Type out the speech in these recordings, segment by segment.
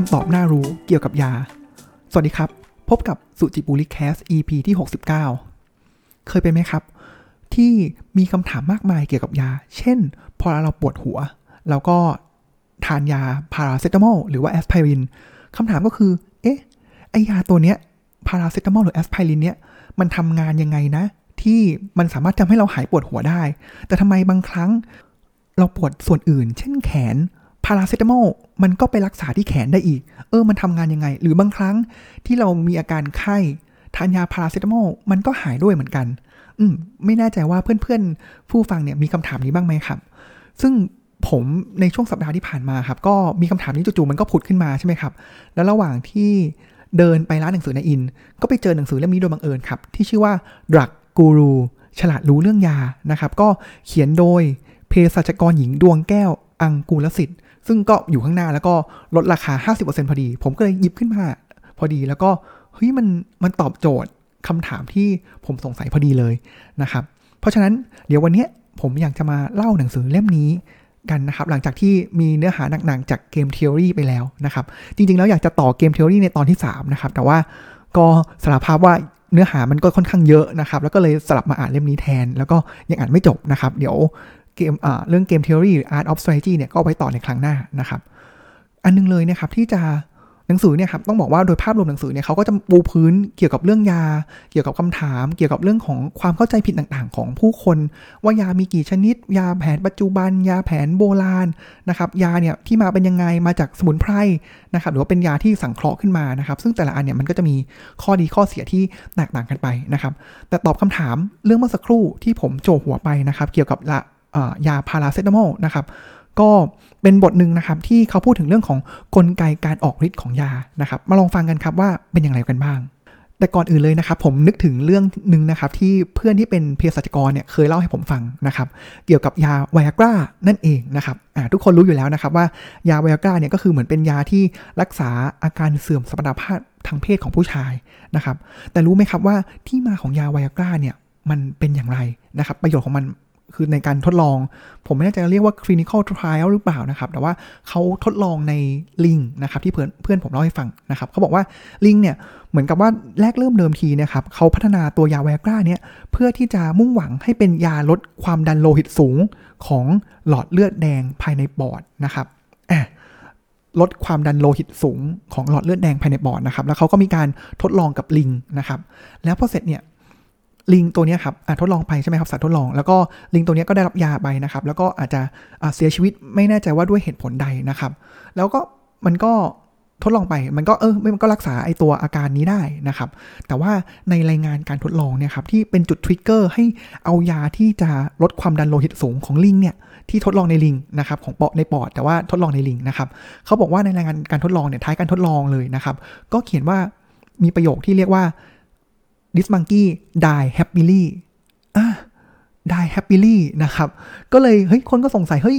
คำตอบน่ารู้เกี่ยวกับยา สวัสดีครับ พบกับสุจิบุริแคส EP ที่ 69 เคยเป็นไหมครับ ที่มีคำถามมากมายเกี่ยวกับยา เช่น พอเราปวดหัว เราก็ทานยาพาราเซตามอลหรือว่าแอสไพรินคำถามก็คือ เอ๊ะ ไอยาตัวเนี้ยพาราเซตามอลหรือแอสไพรินเนี้ยมันทำงานยังไงนะ ที่มันสามารถทำให้เราหายปวดหัวได้ แต่ทำไมบางครั้งเราปวดส่วนอื่น เช่นแขน พาราเซตามอลมันก็ไปรักษาที่แขนได้อีก เออ มันทำงานยังไง หรือบางครั้งที่เรามีอาการไข้ทานยาพาราเซตามอลมันก็หายด้วยเหมือนกัน อืม ไม่แน่ใจว่าเพื่อนๆ ผู้ฟังเนี่ยมีคำถามนี้บ้างไหมครับ ซึ่งผมในช่วงสัปดาห์ที่ผ่านมาครับ ก็มีคำถามนี้จู่ๆมันก็ผุดขึ้นมาใช่ไหมครับ แล้วระหว่างที่เดินไปร้านหนังสือในอิน ก็ไปเจอหนังสือเล่มนี้โดยบังเอิญครับ ที่ชื่อว่า Drug Guru ฉลาดรู้เรื่องยานะครับ ก็เขียนโดยเภสัชกรหญิงดวงแก้วอังกูลสิทธิ์ ซึ่งก็อยู่ข้างหน้าแล้วก็ลดราคา 50%พอดี ผมก็เลยหยิบขึ้นมาพอดีแล้วก็เฮ้ยมันมันตอบโจทย์คำถามที่ผมสงสัยพอดีเลยนะครับ เพราะฉะนั้นเดี๋ยววันนี้ผมอยากจะมาเล่าหนังสือเล่มนี้กันนะครับหลังจากที่มีเนื้อหาหนักๆจาก game theory ไปแล้วนะครับ จริงๆ แล้วอยากจะต่อ game theory ในตอนที่ 3 นะครับ แต่ว่าก็สารภาพว่าเนื้อหามันก็ค่อนข้างเยอะนะครับ แล้วก็เลยสลับมาอ่านเล่มนี้แทน แล้วก็ยังอ่านไม่จบนะครับ เดี๋ยว เกมเรื่องเกมเทอรี่หรือ Art of Strategy เนี่ยก็ไว้ต่อในครั้งหน้านะครับ อันนึงเลยนะครับที่จะหนังสือเนี่ยครับต้องบอกว่าโดยภาพรวมหนังสือเนี่ยเขาก็จะปูพื้นเกี่ยวกับเรื่องยา เกี่ยวกับคำถาม เกี่ยวกับเรื่องของความเข้าใจผิดต่างๆ ของผู้คน ว่ายามีกี่ชนิด ยาแผนปัจจุบัน ยาแผนโบราณนะครับยาเนี่ยที่มาเป็นยังไงมาจากสมุนไพรนะครับหรือว่าเป็นยาที่สังเคราะห์ขึ้นมานะครับซึ่งแต่ละอันเนี่ยมันก็จะมีข้อดีข้อเสียที่แตกต่างกันไปนะครับแต่ตอบคำถามเรื่องเมื่อสักครู่ที่ผมโจหัวไปนะครับเกี่ยวกับ ยาพาราเซตามอลนะครับก็เป็นบทหนึ่งนะครับที่เขาพูดถึงเรื่องของกลไกการออกฤทธิ์ของยานะครับ มาลองฟังกันครับว่าเป็นอย่างไรกันบ้าง แต่ก่อนอื่นเลยนะครับผมนึกถึงเรื่องหนึ่งนะครับที่เพื่อนที่เป็นเภสัชกรเนี่ยเคยเล่าให้ผมฟังนะครับเกี่ยวกับยาไวอากรานั่นเองนะครับทุกคนรู้อยู่แล้วนะครับว่ายาไวอากราเนี่ยก็คือเหมือนเป็นยาที่รักษาอาการเสื่อมสมรรถภาพทางเพศของผู้ชายนะครับแต่รู้ไหมครับว่าที่มาของยาไวอากราเนี่ยมันเป็นอย่างไรนะครับ ประโยชน์ของมัน คือในการทดลอง ผมไม่แน่ใจเรียกว่า clinical trial หรือเปล่านะครับ แต่ว่าเขาทดลองในลิงนะครับที่เพื่อนเพื่อนผมเล่าให้ฟังนะครับเขาบอกว่าลิงเนี่ยเหมือนกับว่าแรกเริ่มเดิมทีนะครับเขาพัฒนาตัวยาไวกราเนี่ยเพื่อที่จะมุ่งหวังให้เป็นยาลดความดันโลหิตสูงของหลอดเลือดแดงภายในปอดนะครับอะลดความดันโลหิตสูงของหลอดเลือดแดงภายในปอดนะครับ แล้วเขาก็มีการทดลองกับลิงนะครับ แล้วพอเสร็จเนี่ย ลิงตัวนี้ครับทดลองไปใช่ไหมครับสัตว์ทดลอง แล้วก็ลิงตัวนี้ก็ได้รับยาไปนะครับ แล้วก็อาจจะเสียชีวิตไม่แน่ใจว่าด้วยเหตุผลใดนะครับ แล้วก็มันก็ทดลองไปมันก็เออมันก็รักษาไอตัวอาการนี้ได้นะครับ แต่ว่าในรายงานการทดลองเนี่ยครับที่เป็นจุดทริกเกอร์ให้เอายาที่จะลดความดันโลหิตสูงของลิงเนี่ยที่ทดลองในลิงนะครับของปอดในปอดแต่ว่าทดลองในลิงนะครับเขาบอกว่าในรายงานการทดลองเนี่ยท้ายการทดลองเลยนะครับ ก็เขียนว่ามีประโยคที่เรียกว่า this monkey die happily อะ die happily นะครับ ก็เลยเฮ้ยคนก็สงสัย เฮ้ย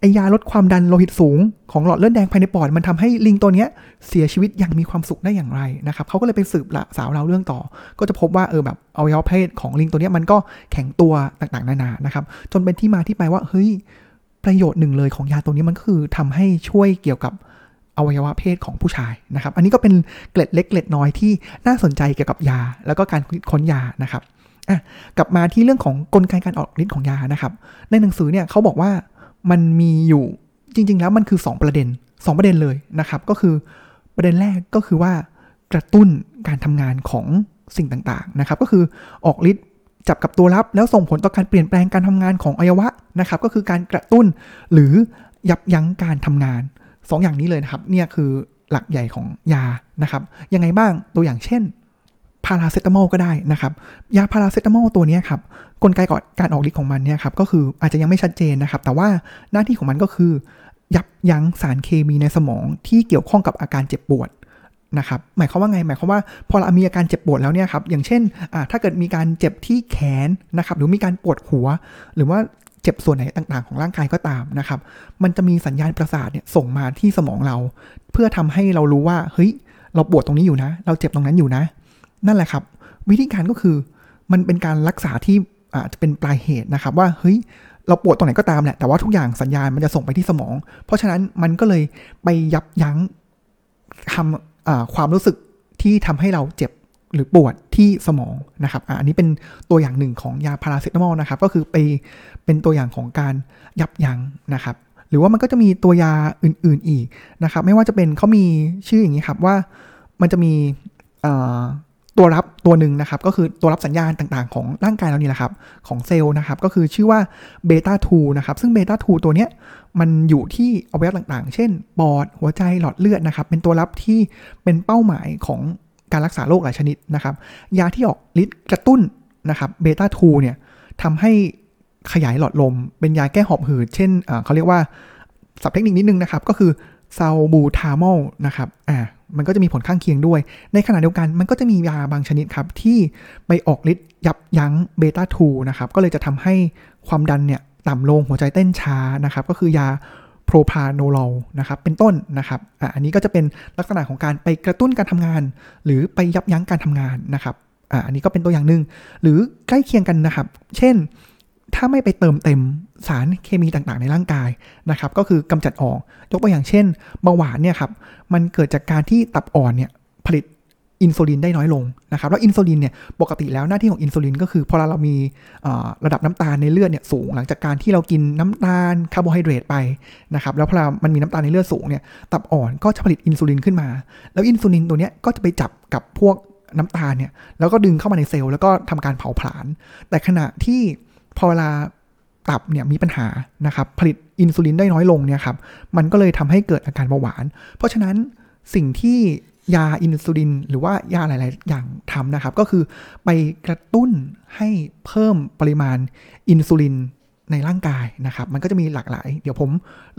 ไอยาลดความดันโลหิตสูงของหลอดเลือดแดงภายในปอด มันทำให้ลิงตัวเนี้ยเสียชีวิตอย่างมีความสุขได้อย่างไรนะครับเขาก็เลยไปสืบละสาวเราเรื่องต่อ ก็จะพบว่าเออแบบอวัยวะเพศของลิงตัวเนี้ยมันก็แข็งตัวต่างๆ นานานะครับ จนเป็นที่มาที่ไปว่าเฮ้ยประโยชน์หนึ่งเลยของยาตัวนี้มันก็คือทำให้ช่วยเกี่ยวกับ อวัยวะเพศของผู้ชายนะครับ อันนี้ก็เป็นเกล็ดเล็กเกล็ดน้อยที่น่าสนใจเกี่ยวกับยา แล้วก็การค้นยานะครับอะกลับมาที่เรื่องของกลไกการออกฤทธิ์ของยานะครับ ในหนังสือเนี่ยเขาบอกว่ามันมีอยู่จริง ๆ แล้วมันคือ 2 ประเด็น 2 ประเด็นเลยนะครับ ก็คือประเด็นแรกก็คือว่ากระตุ้นการทำงานของสิ่งต่างๆนะครับ ก็คือออกฤทธิ์จับกับตัวรับ แล้วส่งผลต่อการเปลี่ยนแปลงการทำงานของอวัยวะนะครับ ก็คือการกระตุ้นหรือยับยั้งการทำงาน 2ออย่างนี้เลยนะครับ เนี่ยคือหลักใหญ่ของยานะครับ ยังไงบ้างตัวอย่างเช่นพาราเซตามอลก็ได้นะครับ ยาพาราเซตามอลตัวนี้ครับกลไกก่อนการออกฤทธิ์ของมันเนี่ยครับก็คืออาจจะยังไม่ชัดเจนนะครับ แต่ว่าหน้าที่ของมันก็คือ ยับยั้งสารเคมีในสมองที่เกี่ยวข้องกับอาการเจ็บปวดนะครับหมายความว่าไง หมายความว่าพอเรามีอาการเจ็บปวดแล้วเนี่ยครับอย่างเช่นถ้าเกิดมีการเจ็บที่แขนนะครับหรือมีการปวดหัว หรือว่า เจ็บส่วนไหนต่างๆ ของร่างกายก็ตามนะครับ มันจะมีสัญญาณประสาทเนี่ยส่งมาที่สมองเรา เพื่อทำให้เรารู้ว่าเฮ้ย เราปวดตรงนี้อยู่นะ เราเจ็บตรงนั้นอยู่นะ นั่นแหละครับ วิธีการก็คือมันเป็นการรักษาที่อาจจะเป็นปลายเหตุนะครับ ว่าเฮ้ยเราปวดตรงไหนก็ตามแหละแต่ว่าทุกอย่างสัญญาณมันจะส่งไปที่สมอง เพราะฉะนั้นมันก็เลยไปยับยั้งทำความรู้สึกที่ทำให้เราเจ็บหรือปวดที่สมองนะครับ อันนี้เป็นตัวอย่างหนึ่งของยาพาราเซตามอลนะครับ ก็คือไป เป็นตัวอย่างของการยับยั้งนะครับ หรือว่ามันก็จะมีตัวยาอื่นๆอีกนะครับ ไม่ว่าจะเป็นเขามีชื่ออย่างนี้ครับว่ามันจะมีตัวรับตัวหนึ่งนะครับ ก็คือตัวรับสัญญาณต่างๆ ของร่างกายเรานี่แหละครับ ของเซลล์นะครับ ก็คือชื่อว่าเบต้า2นะครับ ซึ่งเบต้า2ตัวเนี้ยมันอยู่ที่อวัยวะต่างๆ เช่น ปอด หัวใจ หลอดเลือดนะครับ เป็นตัวรับที่เป็นเป้าหมายของการรักษาโรคหลายชนิดนะครับ ยาที่ออกฤทธิ์กระตุ้นนะครับ เบต้า2เนี่ยทำให้ ขยายหลอดลม เป็นยาแก้หอบหืด เช่นเขาเรียกว่าสับเทคนิคนิดนึงนะครับ ก็คือซาบูทามอลนะครับอ่ามันก็จะมีผลข้างเคียงด้วย ในขณะเดียวกันมันก็จะมียาบางชนิดครับ ที่ไปออกฤทธิ์ยับยั้งเบต้า2นะครับ ก็เลยจะทำให้ความดันเนี่ยต่ำลงหัวใจเต้นช้านะครับ ก็คือยาโพรพาโนโลนะครับ เป็นต้นนะครับอ่าอันนี้ก็จะเป็นลักษณะของการไปกระตุ้นการทำงาน หรือไปยับยั้งการทำงานนะครับอ่าอันนี้ก็เป็นตัวอย่างหนึ่งหรือใกล้เคียงกันนะครับ เช่น ถ้าไม่ไปเติมเต็มสารเคมีต่างๆ ในร่างกายนะครับ ก็คือกำจัดออก ยกตัวอย่างเช่นเบาหวานเนี่ยครับมันเกิดจากการที่ตับอ่อนเนี่ยผลิตอินซูลินได้น้อยลงนะครับแล้วอินซูลินเนี่ยปกติแล้วหน้าที่ของอินซูลินก็คือพอเรามีระดับน้ำตาลในเลือดเนี่ยสูง หลังจากการที่เรากินน้ำตาลคาร์โบไฮเดรตไปนะครับแล้วพอมันมีน้ำตาลในเลือดสูงเนี่ยตับอ่อนก็จะผลิตอินซูลินขึ้นมา แล้วอินซูลินตัวเนี้ยก็จะไปจับกับพวกน้ำตาลเนี่ยแล้วก็ดึงเข้ามาในเซลล์แล้วก็ทำการเผาผลาญแต่ขณะที่ พอเวลาตับเนี่ยมีปัญหานะครับผลิตอินซูลินได้น้อยลงเนี่ยครับมันก็เลยทำให้เกิดอาการเบาหวาน เพราะฉะนั้นสิ่งที่ยาอินซูลินหรือว่ายาหลาย ๆ อย่างทำนะครับ ก็คือไปกระตุ้นให้เพิ่มปริมาณอินซูลินในร่างกายนะครับ มันก็จะมีหลากหลาย เดี๋ยวผม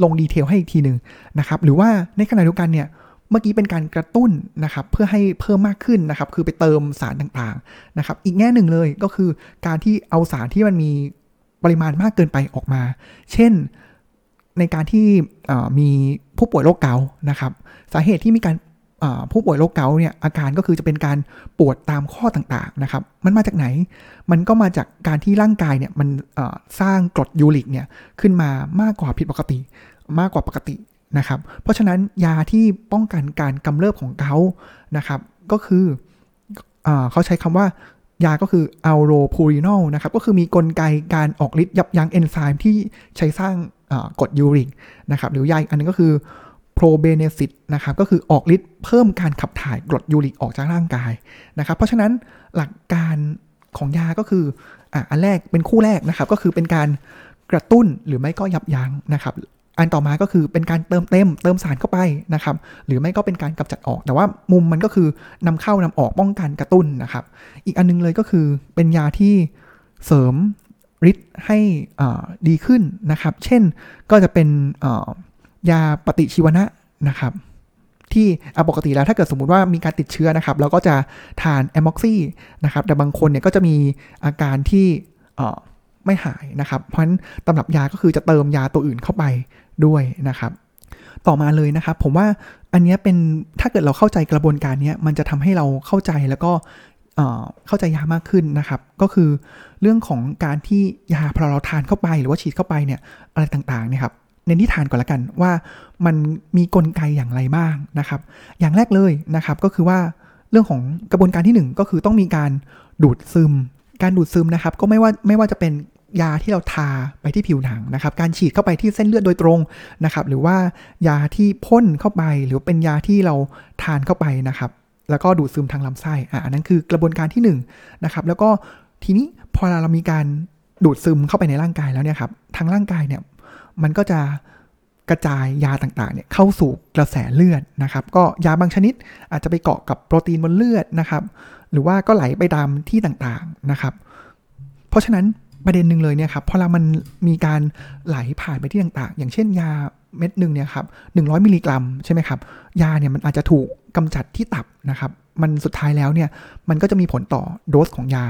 ลงดีเทลให้อีกทีหนึ่งนะครับ หรือว่าในขณะเดียวกันเนี่ย เมื่อกี้เป็นการกระตุ้นนะครับเพื่อให้เพิ่มมากขึ้นนะครับ คือไปเติมสารต่างๆนะครับ อีกแง่หนึ่งเลยก็คือการที่เอาสารที่มันมีปริมาณมากเกินไปออกมา เช่นในการที่มีผู้ป่วยโรคเกาต์นะครับ สาเหตุที่มีการผู้ป่วยโรคเกาต์เนี่ยอาการก็คือจะเป็นการปวดตามข้อต่างๆนะครับ มันมาจากไหน มันก็มาจากการที่ร่างกายเนี่ยมันสร้างกรดยูริกเนี่ยขึ้นมามากกว่าผิดปกติ มากกว่าปกติ นะครับ เพราะฉะนั้นยาที่ป้องกันการกำเริบของเกานะครับ ก็คืออเขาใช้คำว่ายาก็คืออัลโรพูรินอลนะครับ ก็คือมีกลไกการออกฤทธิ์ยับยั้งเอนไซม์ที่ใช้สร้างกรดยูริกนะครับ หรือยาอีกอันนึงก็คือโปรเบเนซิตนะครับ ก็คือออกฤทธิ์เพิ่มการขับถ่ายกรดยูริกออกจากร่างกายนะครับ เพราะฉะนั้นหลักการของยาก็คืออะอันแรกเป็นคู่แรกนะครับ ก็คือเป็นการกระตุ้นหรือไม่ก็ยับยั้งนะครับ อันต่อมาก็คือเป็นการเติมเต็มเติมสารเข้าไปนะครับ หรือไม่ก็เป็นการกำจัดออก แต่ว่ามุมมันก็คือนำเข้านำออกป้องกันกระตุ้นนะครับ อีกอันนึงเลยก็คือเป็นยาที่เสริมฤทธิ์ให้ดีขึ้นนะครับ เช่นก็จะเป็นยาปฏิชีวนะนะครับที่ปกติแล้วถ้าเกิดสมมุติว่ามีการติดเชื้อนะครับเราก็จะทานแอมม็อกซี่นะครับแต่บางคนเนี่ยก็จะมีอาการที่ ไม่หายนะครับ เพราะฉะนั้นตำรับยาก็คือจะเติมยาตัวอื่นเข้าไปด้วยนะครับต่อมาเลยนะครับผมว่าอันนี้เป็นถ้าเกิดเราเข้าใจกระบวนการนี้มันจะทำให้เราเข้าใจแล้วก็เข้าใจยามากขึ้นนะครับ ก็คือเรื่องของการที่ยาพอเราทานเข้าไปหรือว่าฉีดเข้าไปเนี่ยอะไรต่างๆเนี่ยครับเน้นที่ทานก่อนละกันว่ามันมีกลไกอย่างไรบ้างนะครับ อย่างแรกเลยนะครับก็คือว่าเรื่องของกระบวนการที่ 1 ก็คือต้องมีการดูดซึม การดูดซึมนะครับ ก็ไม่ว่าไม่ว่าจะเป็น ยาที่เราทาไปที่ผิวหนังนะครับ การฉีดเข้าไปที่เส้นเลือดโดยตรงนะครับ หรือว่ายาที่พ่นเข้าไป หรือเป็นยาที่เราทานเข้าไปนะครับ แล้วก็ดูดซึมทางลำไส้อ่านั้นคือกระบวนการที่1นนะครับ แล้วก็ทีนี้พอเรามีการดูดซึมเข้าไปในร่างกายแล้วเนี่ยครับ ทางร่างกายเนี่ยมันก็จะกระจายยาต่างๆเนี่ยเข้าสู่กระแสเลือดนะครับ ก็ยาบางชนิดอาจจะไปเกาะกับโปรตีนบนเลือดนะครับ หรือว่าก็ไหลไปตามที่ต่างๆนะครับ เพราะฉะนั้น ประเด็นหนึ่งเลยเนี่ยครับพอเรามันมีการไหลผ่านไปที่ต่างๆ อย่างเช่นยาเม็ดหนึ่งเนี่ยครับหนึ่งมิลลิกรัมใช่ไหมครับ ยาเนี่ยมันอาจจะถูกกำจัดที่ตับนะครับ มันสุดท้ายแล้วเนี่ยมันก็จะมีผลต่อโดสของยา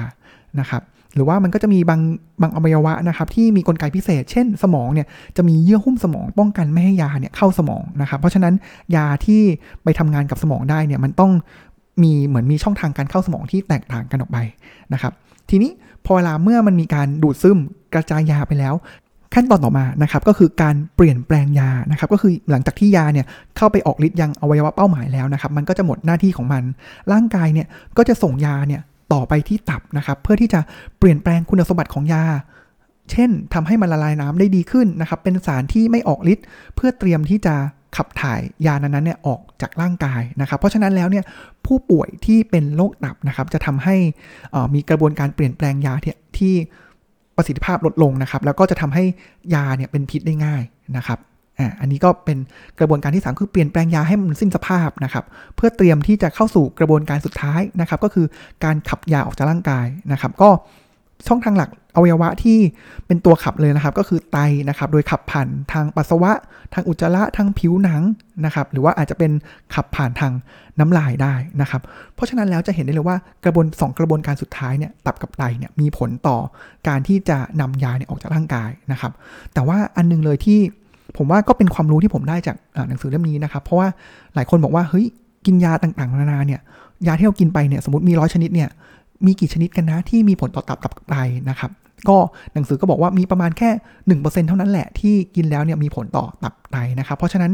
นะครับหรือว่ามันก็จะมีบางบางอวัยวะนะครับที่มีกลไกพิเศษ เช่น สมองเนี่ยจะมีเยื่อหุ้มสมองป้องกันไม่ให้ยาเนี่ยเข้าสมองนะครับ เพราะฉะนั้นยาที่ไปทำงานกับสมองได้เนี่ยมันต้องมีเหมือนมีช่องทางการเข้าสมองที่แตกต่างกันออกไปนะครับ ทีนี้ พอเวลาเมื่อมันมีการดูดซึมกระจายยาไปแล้ว ขั้นตอนต่อมานะครับก็คือการเปลี่ยนแปลงยานะครับก็คือหลังจากที่ยาเนี่ยเข้าไปออกฤทธิ์ยังอวัยวะเป้าหมายแล้วนะครับมันก็จะหมดหน้าที่ของมัน ร่างกายเนี่ยก็จะส่งยาเนี่ยต่อไปที่ตับนะครับเพื่อที่จะเปลี่ยนแปลงคุณสมบัติของยา เช่นทำให้มันละลายน้ำได้ดีขึ้นนะครับเป็นสารที่ไม่ออกฤทธิ์เพื่อเตรียมที่จะ ขับถ่ายยานั้นๆเนี่ยออกจากร่างกายนะครับ เพราะฉะนั้นแล้วเนี่ยผู้ป่วยที่เป็นโรคตับนะครับ จะทำให้มีกระบวนการเปลี่ยนแปลงยาที่ประสิทธิภาพลดลงนะครับ แล้วก็จะทำให้ยาเนี่ยเป็นพิษได้ง่ายนะครับอ่าอันนี้ก็เป็นกระบวนการที่ 3 คือเปลี่ยนแปลงยาให้มันสิ้นสภาพนะครับ เพื่อเตรียมที่จะเข้าสู่กระบวนการสุดท้ายนะครับ ก็คือการขับยาออกจากร่างกายนะครับ ก็ช่องทางหลัก อวัยวะที่เป็นตัวขับเลยนะครับ ก็คือไตนะครับ โดยขับผ่านทางปัสสาวะ ทางอุจจาระทางผิวหนังนะครับ หรือว่าอาจจะเป็นขับผ่านทางน้ำลายได้นะครับ เพราะฉะนั้นแล้วจะเห็นได้เลยว่ากระบวนสองกระบวนการสุดท้ายเนี่ยตับกับไตเนี่ยมีผลต่อการที่จะนำยาเนี่ยออกจากร่างกายนะครับ แต่ว่าอันนึงเลยที่ผมว่าก็เป็นความรู้ที่ผมได้จากหนังสือเล่มนี้นะครับ เพราะว่าหลายคนบอกว่าเฮ้ยกินยาต่างๆนานาเนี่ยยาที่เรากินไปเนี่ยสมมติมีร้อยชนิดเนี่ยมีกี่ชนิดกันนะที่มีผลต่อตับกับไตนะครับ ก็หนังสือก็บอกว่ามีประมาณแค่หนึ่งเปอร์เซ็นเท่านั้นแหละที่กินแล้วเนี่ยมีผลต่อตับไตนะครับ เพราะฉะนั้น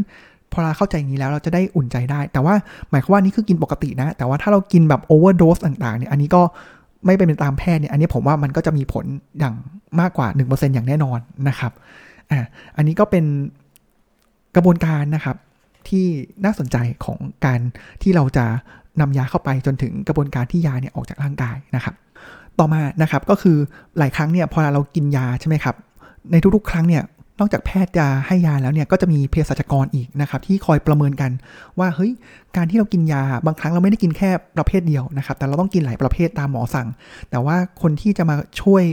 พอเราเข้าใจอย่างนี้แล้วเราจะได้อุ่นใจได้ แต่ว่าหมายความว่านี่คือกินปกตินะ แต่ว่าถ้าเรากินแบบโอเวอร์โดสต่างๆเนี่ย อันนี้ก็ไม่เป็นตามแพทย์เนี่ย อันนี้ผมว่ามันก็จะมีผลอย่างมากกว่า 1%อย่างแน่นอนนะครับ อ่า อันนี้ก็เป็นกระบวนการนะครับที่น่าสนใจของการที่เราจะนำยาเข้าไปจนถึงกระบวนการที่ยาเนี่ยออกจากร่างกายนะครับ ต่อมานะครับก็คือหลายครั้งเนี่ยพอเรากินยาใช่ไหมครับ ในทุกๆ ครั้งเนี่ยนอกจากแพทย์จะให้ยาแล้วเนี่ยก็จะมีเภสัชกรอีกนะครับที่คอยประเมินกันว่าเฮ้ยการที่เรากินยาบางครั้งเราไม่ได้กินแค่ประเภทเดียวนะครับ แต่เราต้องกินหลายประเภทตามหมอสั่ง แต่ว่าคนที่จะมาช่วย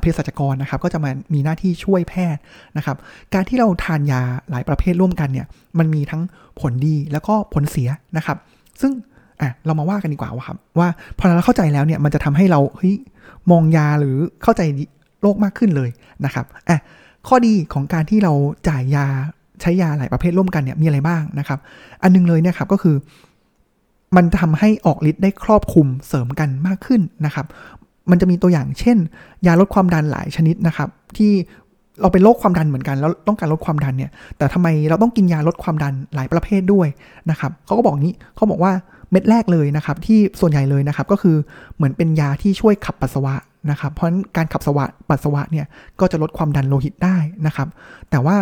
เภสัชกรนะครับก็จะมามีหน้าที่ช่วยแพทย์นะครับ การที่เราทานยาหลายประเภทร่วมกันเนี่ยมันมีทั้งผลดีแล้วก็ผลเสียนะครับ ซึ่ง อะเรามาว่ากันดีกว่าว่าครับว่าพอเราเข้าใจแล้วเนี่ยมันจะทำให้เราเฮ้ยมองยาหรือเข้าใจโรคมากขึ้นเลยนะครับอะข้อดีของการที่เราจ่ายยาใช้ยาหลายประเภทร่วมกันเนี่ยมีอะไรบ้างนะครับ อันนึงเลยเนี่ยครับก็คือ มันทำให้ออกฤทธิ์ได้ครอบคลุมเสริมกันมากขึ้นนะครับ มันจะมีตัวอย่างเช่น ยาลดความดันหลายชนิดนะครับ ที่เราเป็นโรคความดันเหมือนกันแล้วต้องการลดความดันเนี่ย แต่ทำไมเราต้องกินยาลดความดันหลายประเภทด้วยนะครับเขาก็บอกงี้เขาบอกว่า เม็ดแรกเลยนะครับ ที่ส่วนใหญ่เลยนะครับ ก็คือเหมือนเป็นยาที่ช่วยขับปัสสาวะนะครับ เพราะการขับสวะปัสสาวะเนี่ยก็จะลดความดันโลหิตได้นะครับ แต่ว่า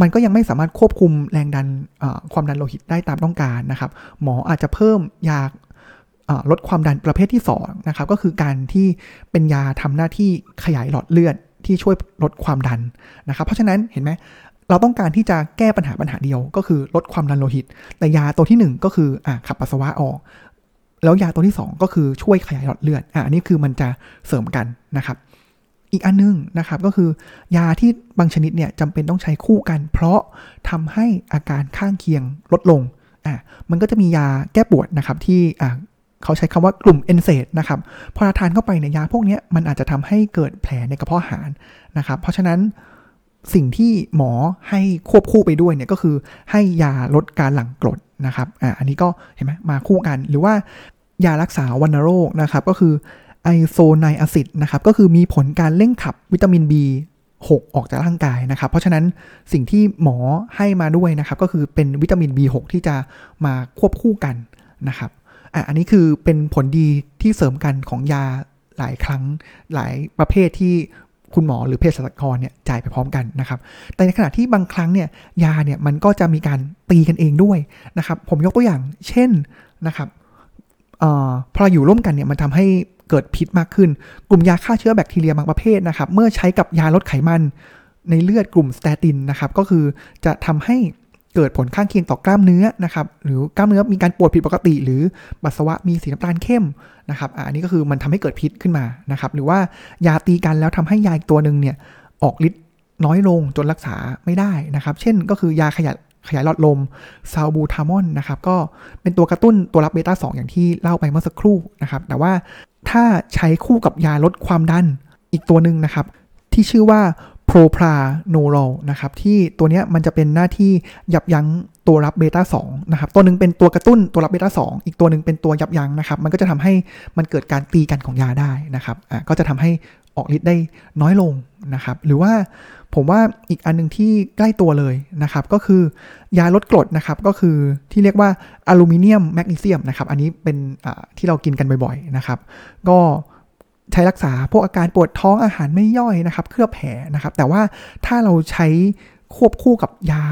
มันก็ยังไม่สามารถควบคุมแรงดันความดันโลหิตได้ตามต้องการนะครับ หมออาจจะเพิ่มยาลดความดันประเภทที่2นะครับก็คือการที่เป็นยาทำหน้าที่ขยายหลอดเลือดที่ช่วยลดความดันนะครับ เพราะฉะนั้นเห็นไหม เราต้องการที่จะแก้ปัญหาปัญหาเดียว ก็คือลดความดันโลหิต แต่ยาตัวที่ 1 ก็คืออ่าขับปัสสาวะออก แล้วยาตัวที่ 2 ก็คือช่วยขยายหลอดเลือดอันนี้คือมันจะเสริมกันนะครับ อีกอันนึงนะครับก็คือยาที่บางชนิดเนี่ยจำเป็นต้องใช้คู่กัน เพราะทำให้อาการข้างเคียงลดลงอ่ามันก็จะมียาแก้ปวดนะครับที่อ่าเขาใช้คำว่ากลุ่มเอนเซดนะครับ พอทานเข้าไปในยาพวกนี้มันอาจจะทำให้เกิดแผลในกระเพาะอาหารนะครับ เพราะฉะนั้น สิ่งที่หมอให้ควบคู่ไปด้วยเนี่ยก็คือให้ยาลดการหลั่งกรดนะครับอ่าอันนี้ก็เห็นไหมมาคู่กัน หรือว่ายารักษาวัณโรคนะครับก็คือไอโซไนอะซิดนะครับก็คือมีผลการเร่งขับวิตามิน B 6 ออกจากร่างกายนะครับ เพราะฉะนั้นสิ่งที่หมอให้มาด้วยนะครับ ก็คือเป็นวิตามิน B6 ที่จะมาควบคู่กันนะครับอะอันนี้คือเป็นผลดีที่เสริมกันของยาหลายครั้งหลายประเภทที่ คุณหมอหรือเภสัชกรเนี่ยจ่ายไปพร้อมกันนะครับ แต่ในขณะที่บางครั้งเนี่ยยาเนี่ยมันก็จะมีการตีกันเองด้วยนะครับ ผมยกตัวอย่างเช่นนะครับออพอเราอยู่ร่วมกันเนี่ยมันทำให้เกิดพิษมากขึ้น กลุ่มยาฆ่าเชื้อแบคทีเรียบางประเภทนะครับ เมื่อใช้กับยาลดไขมันในเลือดกลุ่มสเตตินนะครับ ก็คือจะทำให้ เกิดผลข้างเคียงต่อกล้ามเนื้อนะครับหรือกล้ามเนื้อมีการปวดผิดปกติ หรือปัสสาวะมีสีน้ำตาลเข้มนะครับอันนี้ก็คือมันทำให้เกิดพิษขึ้นมานะครับหรือว่ายาตีกันแล้วทำให้ยาอีกตัวหนึ่งเนี่ยออกฤทธิ์น้อยลงจนรักษาไม่ได้นะครับ เช่นก็คือยาขยายขยายหลอดลม salbutamol นะครับก็เป็นตัวกระตุ้นตัวรับเบต้า2อย่างที่เล่าไปเมื่อสักครู่นะครับแต่ว่าถ้าใช้คู่กับยาลดความดันอีกตัวหนึ่งนะครับที่ชื่อว่า propranolol นะครับที่ตัวนี้มันจะเป็นหน้าที่ยับยั้งตัวรับเบต้า2นะครับตัวหนึ่งเป็นตัวกระตุ้นตัวรับเบต้า2อีกตัวหนึ่งเป็นตัวยับยั้งนะครับมันก็จะทำให้มันเกิดการตีกันของยาได้นะครับอ่าก็จะทำให้ออกฤทธิ์ได้น้อยลงนะครับหรือว่าผมว่าอีกอันหนึ่งที่ใกล้ตัวเลยนะครับก็คือยาลดกรดนะครับก็คือที่เรียกว่าอลูมิเนียมแมกนีเซียมนะครับอันนี้เป็นที่เรากินกันบ่อยๆนะครับก็ ใช้รักษาพวกอาการปวดท้องอาหารไม่ย่อยนะครับเคลือบแผลนะครับ แต่ว่าถ้าเราใช้ควบคู่กับยา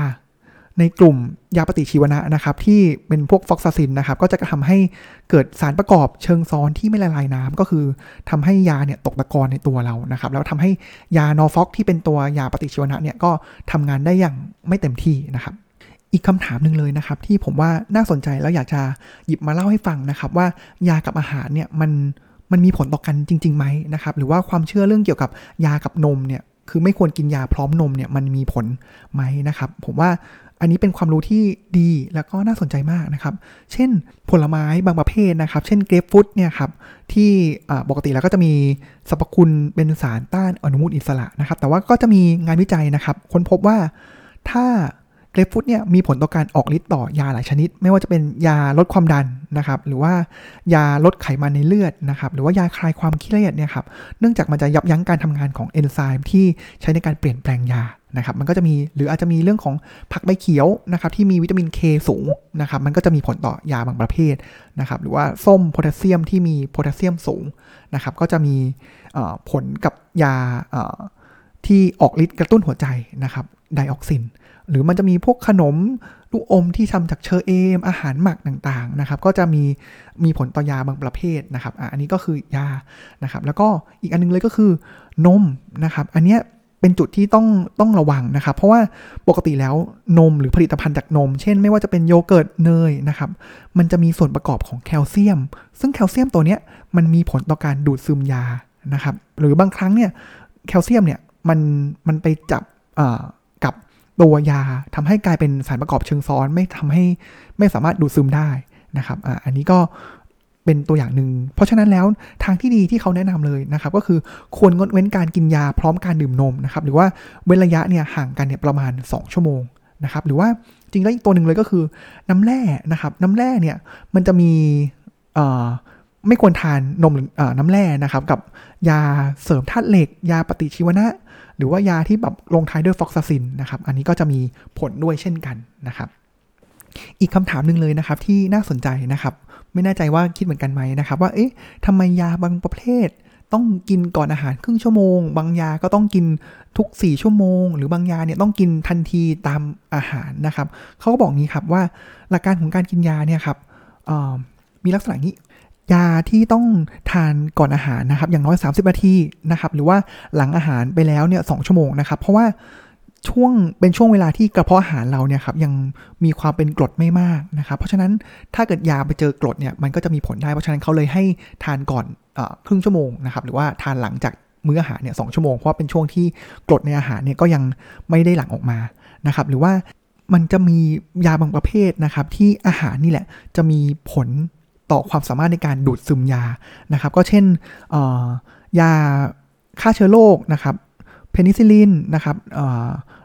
ในกลุ่มยาปฏิชีวนะนะครับ ที่เป็นพวกฟอกซาซินนะครับ ก็จะทำให้เกิดสารประกอบเชิงซ้อนที่ไม่ละลายน้ำก็คือทำให้ยาเนี่ยตกตะกอนในตัวเรานะครับ แล้วทำให้ยานอฟอกที่เป็นตัวยาปฏิชีวนะเนี่ยก็ทำงานได้อย่างไม่เต็มที่นะครับ อีกคำถามหนึ่งเลยนะครับ ที่ผมว่าน่าสนใจแล้วอยากจะหยิบมาเล่าให้ฟังนะครับ ว่ายากับอาหารเนี่ยมัน มันมีผลต่อกันจริงๆไหมนะครับหรือว่าความเชื่อเรื่องเกี่ยวกับยากับนมเนี่ยคือไม่ควรกินยาพร้อมนมเนี่ยมันมีผลไหมนะครับ ผมว่าอันนี้เป็นความรู้ที่ดีแล้วก็น่าสนใจมากนะครับ เช่นผลไม้บางประเภทนะครับ เช่นเกรฟฟุตเนี่ยครับที่ปกติแล้วก็จะมีสรรพคุณเป็นสารต้านอนุมูลอิสระนะครับ แต่ว่าก็จะมีงานวิจัยนะครับ ค้นพบว่าถ้า เกรฟฟูดเนี่ยมีผลต่อการออกฤทธิ์ต่อยาหลายชนิด ไม่ว่าจะเป็นยาลดความดันนะครับหรือว่ายาลดไขมันในเลือดนะครับหรือว่ายาคลายความเครียดเนี่ยครับเนื่องจากมันจะยับยั้งการทำงานของเอนไซม์ที่ใช้ในการเปลี่ยนแปลงยานะครับมันก็จะมีหรืออาจจะมีเรื่องของผักใบเขียวนะครับที่มีวิตามินเคสูงนะครับมันก็จะมีผลต่อยาบางประเภทนะครับหรือว่าส้มโพแทสเซียมที่มีโพแทสเซียมสูงนะครับก็จะมีผลกับยาที่ออกฤทธิ์กระตุ้นหัวใจนะครับ digoxin หรือมันจะมีพวกขนมลูกอมที่ทำจากเชอร์เอม อาหารหมักต่างๆนะครับ ก็จะมีมีผลต่อยาบางประเภทนะครับอันนี้ก็คือยานะครับ แล้วก็อีกอันนึงเลยก็คือนมนะครับ อันนี้เป็นจุดที่ต้องต้องระวังนะครับ เพราะว่าปกติแล้วนมหรือผลิตภัณฑ์จากนม เช่น ไม่ว่าจะเป็นโยเกิร์ตเนยนะครับ มันจะมีส่วนประกอบของแคลเซียม ซึ่งแคลเซียมตัวนี้มันมีผลต่อการดูดซึมยานะครับ หรือบางครั้งเนี่ยแคลเซียมเนี่ยมันมันไปจับกับ ตัวยาทำให้กลายเป็นสารประกอบเชิงซ้อนไม่ทำให้ไม่สามารถดูดซึมได้นะครับออันนี้ก็เป็นตัวอย่างหนึ่ง เพราะฉะนั้นแล้วทางที่ดีที่เขาแนะนำเลยนะครับ ก็คือควรงดเว้นการกินยาพร้อมการดื่มนมนะครับ หรือว่าเว้นระยะเนี่ยห่างกันเนี่ยประมาณ 2 ชั่วโมงนะครับ หรือว่าจริงแล้วอีกตัวหนึ่งเลยก็คือน้ำแร่นะครับ น้ำแร่เนี่ยมันจะมีไม่ควรทานนมน้ำแร่นะครับ กับยาเสริมธาตุเหล็ก ยาปฏิชีวนะ หรือว่ายาที่แบบลงท้ายด้วยฟอกซาซินนะครับ อันนี้ก็จะมีผลด้วยเช่นกันนะครับ อีกคำถามหนึ่งเลยนะครับที่น่าสนใจนะครับ ไม่แน่ใจว่าคิดเหมือนกันไหมนะครับ ว่าเอ๊ะทำไมยาบางประเภทต้องกินก่อนอาหารครึ่งชั่วโมง บางยาก็ต้องกินทุก 4 ชั่วโมง หรือบางยาเนี่ยต้องกินทันทีตามอาหารนะครับเขาก็บอกงี้ครับว่าหลักการของการกินยาเนี่ยครับมีลักษณะนี้ ยาที่ต้องทานก่อนอาหารนะครับ อย่างน้อย 30นาทีนะครับ หรือว่าหลังอาหารไปแล้วเนี่ยสชั่วโมงนะครับ เพราะว่าช่วงเป็นช่วงเวลาที่กระเพาะอาหารเราเนี่ยครับยังมีความเป็นกรดไม่มากนะครับ เพราะฉะนั้นถ้าเกิดยาไปเจอกรดเนี่ยมันก็จะมีผลได้เพราะฉะนั้นเขาเลยให้ทานก่อนอครึ่งชั่วโมงนะครับหรือว่าทานหลังจากมื้ออาหารเนี่ยสชั่วโมงเพราะเป็นช่วงที่กรดในอาหารเนี่ยก็ยังไม่ได้หลั่งออกมานะครับ หรือว่ามันจะมียาบางประเภทนะครับ ที่อาหารนี่แหละจะมีผล ต่อความสามารถในการดูดซึมยานะครับ ก็เช่นยาฆ่าเชื้อโรคนะครับเพนิซิลินนะครับ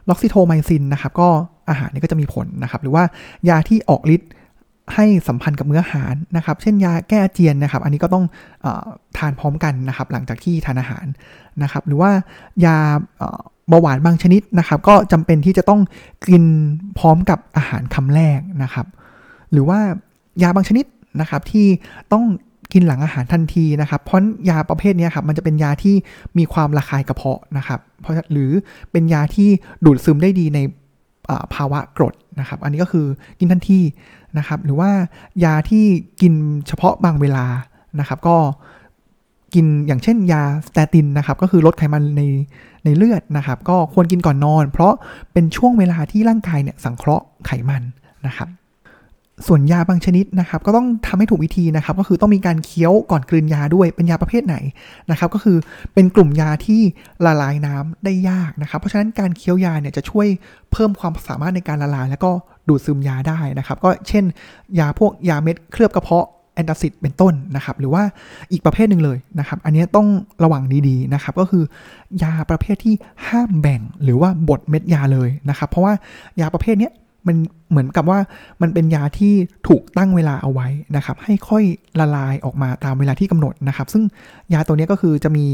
roxithromycin นะครับ ก็อาหารนี่ก็จะมีผลนะครับ หรือว่ายาที่ออกฤทธิ์ให้สัมพันธ์กับมื้ออาหารนะครับ เช่นยาแก้อาเจียนนะครับ อันนี้ก็ต้องทานพร้อมกันนะครับ หลังจากที่ทานอาหารนะครับ หรือว่ายาเบาหวานบางชนิดนะครับ ก็จำเป็นที่จะต้องกินพร้อมกับอาหารคำแรกนะครับ หรือว่ายาบางชนิด นะครับที่ต้องกินหลังอาหารทันทีนะครับ เพราะยาประเภทนี้ครับมันจะเป็นยาที่มีความระคายกระเพาะนะครับเพราะหรือเป็นยาที่ดูดซึมได้ดีในภาวะกรดนะครับ อันนี้ก็คือกินทันทีนะครับ หรือว่ายาที่กินเฉพาะบางเวลานะครับ ก็กินอย่างเช่นยาสเตตินนะครับ ก็คือลดไขมันในในเลือดนะครับ ก็ควรกินก่อนนอน เพราะเป็นช่วงเวลาที่ร่างกายเนี่ยสังเคราะห์ไขมันนะครับ ส่วนยาบางชนิดนะครับก็ต้องทำให้ถูกวิธีนะครับ ก็คือต้องมีการเคี้ยวก่อนกลืนยาด้วยเป็นยาประเภทไหนนะครับ ก็คือเป็นกลุ่มยาที่ละลายน้ำได้ยากนะครับ เพราะฉะนั้นการเคี้ยวยาเนี่ยจะช่วยเพิ่มความสามารถในการละลาย แล้วก็ดูดซึมยาได้นะครับ ก็เช่น ยาพวกยาเม็ดเคลือบกระเพาะแอนตาซิดเป็นต้นนะครับ หรือว่าอีกประเภทหนึ่งเลยนะครับ อันนี้ต้องระวังดีๆนะครับ ก็คือยาประเภทที่ห้ามแบ่งหรือว่าบดเม็ดยาเลยนะครับ เพราะว่ายาประเภทนี้ มันเหมือนกับว่ามันเป็นยาที่ถูกตั้งเวลาเอาไว้นะครับ ให้ค่อยละลายออกมาตามเวลาที่กำหนดนะครับ ซึ่งยาตัวนี้ก็คือจะมี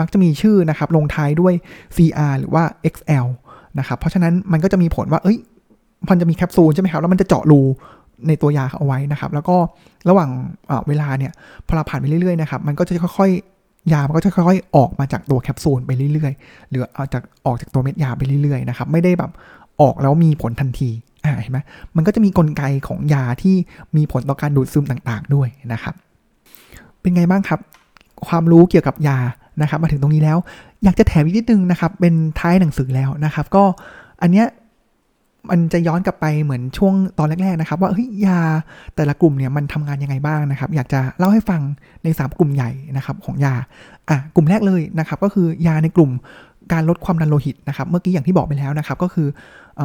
มักจะมีชื่อนะครับ ลงท้ายด้วย CR หรือว่า XL นะครับ เพราะฉะนั้นมันก็จะมีผลว่า เอ้ย มันจะมีแคปซูลใช่ไหมครับ แล้วมันจะเจาะรูในตัวยาเอาไว้นะครับ แล้วก็ระหว่างเวลาเนี่ย พอเราผ่านไปเรื่อยๆนะครับ มันก็จะค่อยๆ ยา มันก็จะค่อยๆ ออกมาจากตัวแคปซูลไปเรื่อยๆ หรือเอาจากออกจากตัวเม็ดยาไปเรื่อยๆ นะครับ ไม่ได้แบบออกแล้วมีผลทันที อ่าเห็นไหมมันก็จะมีกลไกของยาที่มีผลต่อการดูดซึมต่างๆด้วยนะครับ เป็นไงบ้างครับ ความรู้เกี่ยวกับยานะครับ มาถึงตรงนี้แล้ว อยากจะแถมอีกนิดนึงนะครับ เป็นท้ายหนังสือแล้วนะครับ ก็อันเนี้ยมันจะย้อนกลับไปเหมือนช่วงตอนแรกๆนะครับ ว่าเฮ้ยยาแต่ละกลุ่มเนี่ยมันทำงานยังไงบ้างนะครับ อยากจะเล่าให้ฟังใน 3 กลุ่มใหญ่นะครับของยาอะกลุ่มแรกเลยนะครับ ก็คือยาในกลุ่มการลดความดันโลหิตนะครับ เมื่อกี้อย่างที่บอกไปแล้วนะครับ ก็คืออ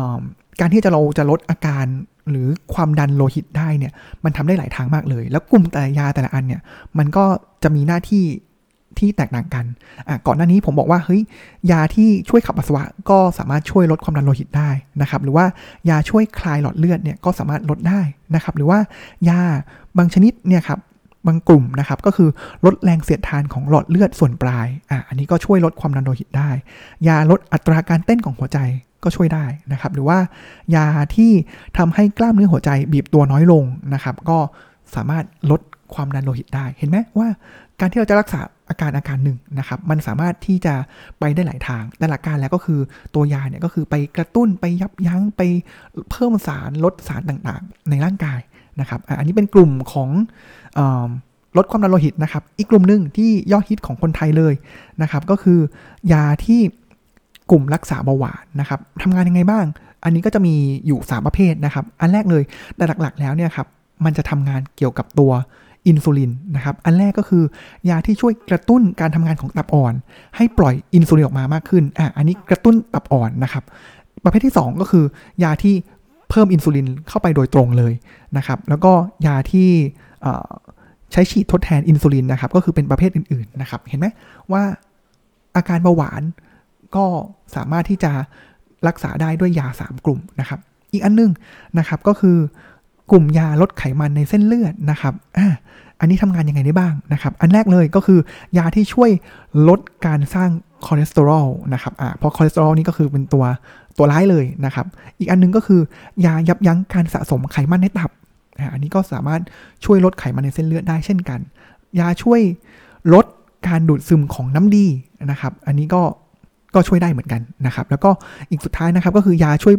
การที่จะเราจะลดอาการหรือความดันโลหิตได้เนี่ย มันทำได้หลายทางมากเลย แล้วกลุ่มแต่ยาแต่ละอันเนี่ย มันก็จะมีหน้าที่ที่แตกต่างกัน อะ ก่อนหน้านี้ผมบอกว่า เฮ้ย ยาที่ช่วยขับปัสสาวะก็สามารถช่วยลดความดันโลหิตได้นะครับ หรือว่ายาช่วยคลายหลอดเลือดเนี่ยก็สามารถลดได้นะครับ หรือว่ายาบางชนิดเนี่ยครับ บางกลุ่มนะครับ ก็คือลดแรงเสียดทานของหลอดเลือดส่วนปลาย อะ อันนี้ก็ช่วยลดความดันโลหิตได้ ยาลดอัตราการเต้นของหัวใจ ก็ช่วยได้นะครับ หรือว่ายาที่ทำให้กล้ามเนื้อหัวใจบีบตัวน้อยลงนะครับ ก็สามารถลดความดันโลหิตได้ เห็นไหมว่าการที่เราจะรักษาอาการอาการหนึ่งนะครับ มันสามารถที่จะไปได้หลายทาง แต่หลักการแล้วก็คือตัวยาเนี่ยก็คือไปกระตุ้นไปยับยั้งไปเพิ่มสารลดสารต่างๆ ในร่างกายนะครับ อันนี้เป็นกลุ่มของลดความดันโลหิตนะครับ อีกกลุ่มหนึ่งที่ยอดฮิตของคนไทยเลยนะครับ ก็คือยาที่ กลุ่มรักษาเบาหวานนะครับทำงานยังไงบ้าง อันนี้ก็จะมีอยู่ 3 ประเภทนะครับ อันแรกเลยแต่หลักๆ แล้วเนี่ยครับมันจะทำงานเกี่ยวกับตัวอินซูลินนะครับ อันแรกก็คือยาที่ช่วยกระตุ้นการทำงานของตับอ่อน ให้ปล่อยอินซูลินออกมามากขึ้นอะอันนี้กระตุ้นตับอ่อนนะครับ ประเภทที่ 2 ก็คือยาที่เพิ่มอินซูลินเข้าไปโดยตรงเลยนะครับ แล้วก็ยาที่ใช้ฉีดทดแทนอินซูลินนะครับ ก็คือเป็นประเภทอื่นๆนะครับ เห็นไหมว่าอาการเบาหวาน ก็สามารถที่จะรักษาได้ด้วยยา 3 กลุ่มนะครับ อีกอันนึงนะครับก็คือกลุ่มยาลดไขมันในเส้นเลือดนะครับอ่าอันนี้ทำงานยังไงได้บ้างนะครับ อันแรกเลยก็คือยาที่ช่วยลดการสร้างคอเลสเตอรอลนะครับอ่าเพราะคอเลสเตอรอลนี่ก็คือเป็นตัวตัวร้ายเลยนะครับ อีกอันนึงก็คือยายับยั้งการสะสมไขมันในตับ อันนี้ก็สามารถช่วยลดไขมันในเส้นเลือดได้เช่นกัน ยาช่วยลดการดูดซึมของน้ำดีนะครับ อันนี้ก็ ก็ช่วยได้เหมือนกันนะครับ แล้วก็อีกสุดท้ายนะครับก็คือยาช่วย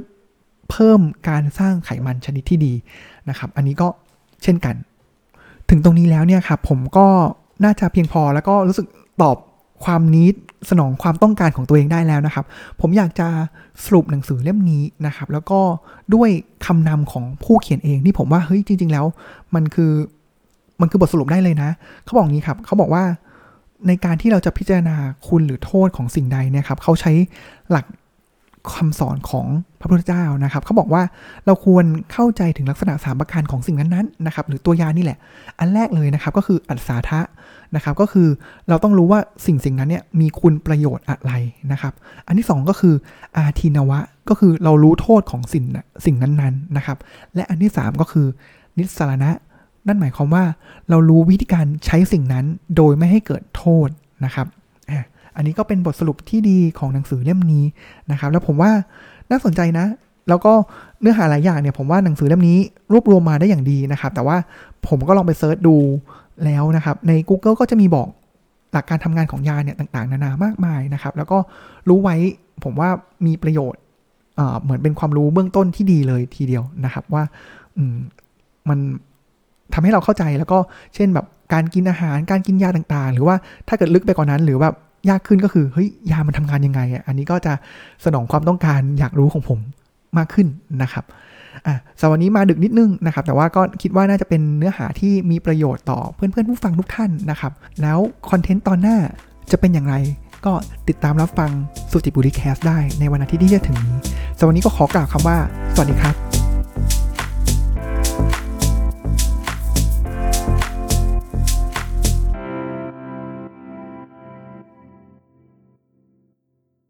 เพิ่มการสร้างไขมันชนิดที่ดีนะครับ อันนี้ก็เช่นกัน ถึงตรงนี้แล้วเนี่ยครับผมก็น่าจะเพียงพอแล้วก็รู้สึกตอบความนิดสนองความต้องการของตัวเองได้แล้วนะครับ ผมอยากจะสรุปหนังสือเล่มนี้นะครับ แล้วก็ด้วยคำนำของผู้เขียนเองที่ผมว่าเฮ้ยจริง ๆ แล้ว มันคือมันคือบทสรุปได้เลยนะ เขาบอกงี้ครับ เขาบอกว่า ในการที่เราจะพิจารณาคุณหรือโทษของสิ่งใดเนี่ยครับเขาใช้หลักคำสอนของพระพุทธเจ้านะครับเขาบอกว่าเราควรเข้าใจถึงลักษณะสามประการของสิ่งนั้นๆนะครับ หรือตัวยานี่แหละ อันแรกเลยนะครับก็คืออัศาทะนะครับ ก็คือเราต้องรู้ว่าสิ่งสิ่งนั้นเนี่ยมีคุณประโยชน์อะไรนะครับ อันที่ 2 ก็คืออาทินวะ ก็คือเรารู้โทษของสิ่งสิ่งนั้นๆนะครับ และอันที่ 3 ก็คือนิสรณะ นั่นหมายความว่าเรารู้วิธีการใช้สิ่งนั้นโดยไม่ให้เกิดโทษนะครับอันนี้ก็เป็นบทสรุปที่ดีของหนังสือเล่มนี้นะครับ แล้วผมว่าน่าสนใจนะ แล้วก็เนื้อหาหลายอย่างเนี่ยผมว่าหนังสือเล่มนี้รวบรวมมาได้อย่างดีนะครับ แต่ว่าผมก็ลองไปเซิร์ชดูแล้วนะครับ ใน Google ก็จะมีบอกหลักการทำงานของยาเนี่ยต่างๆ นานามากมายนะครับ แล้วก็รู้ไว้ผมว่ามีประโยชน์เหมือนเป็นความรู้เบื้องต้นที่ดีเลยทีเดียวนะครับ ว่ามัน ทำให้เราเข้าใจแล้วก็เช่นแบบการกินอาหารการกินยาต่างๆ หรือว่าถ้าเกิดลึกไปกว่านั้นหรือแบบยากขึ้นก็คือเฮ้ยยามันทำงานยังไงอะอันนี้ก็จะสนองความต้องการอยากรู้ของผมมากขึ้นนะครับอะสวันนี้มาดึกนิดนึงนะครับ แต่ว่าก็คิดว่าน่าจะเป็นเนื้อหาที่มีประโยชน์ต่อเพื่อนๆผู้ฟังทุกท่านนะครับ แล้วคอนเทนต์ตอนหน้าจะเป็นอย่างไร ก็ติดตามรับฟังสุจิบุรีแคสได้ในวันอาทิตย์ที่จะถึงนี้สวันนี้ก็ขอกล่าวคำว่า สวัสดีครับ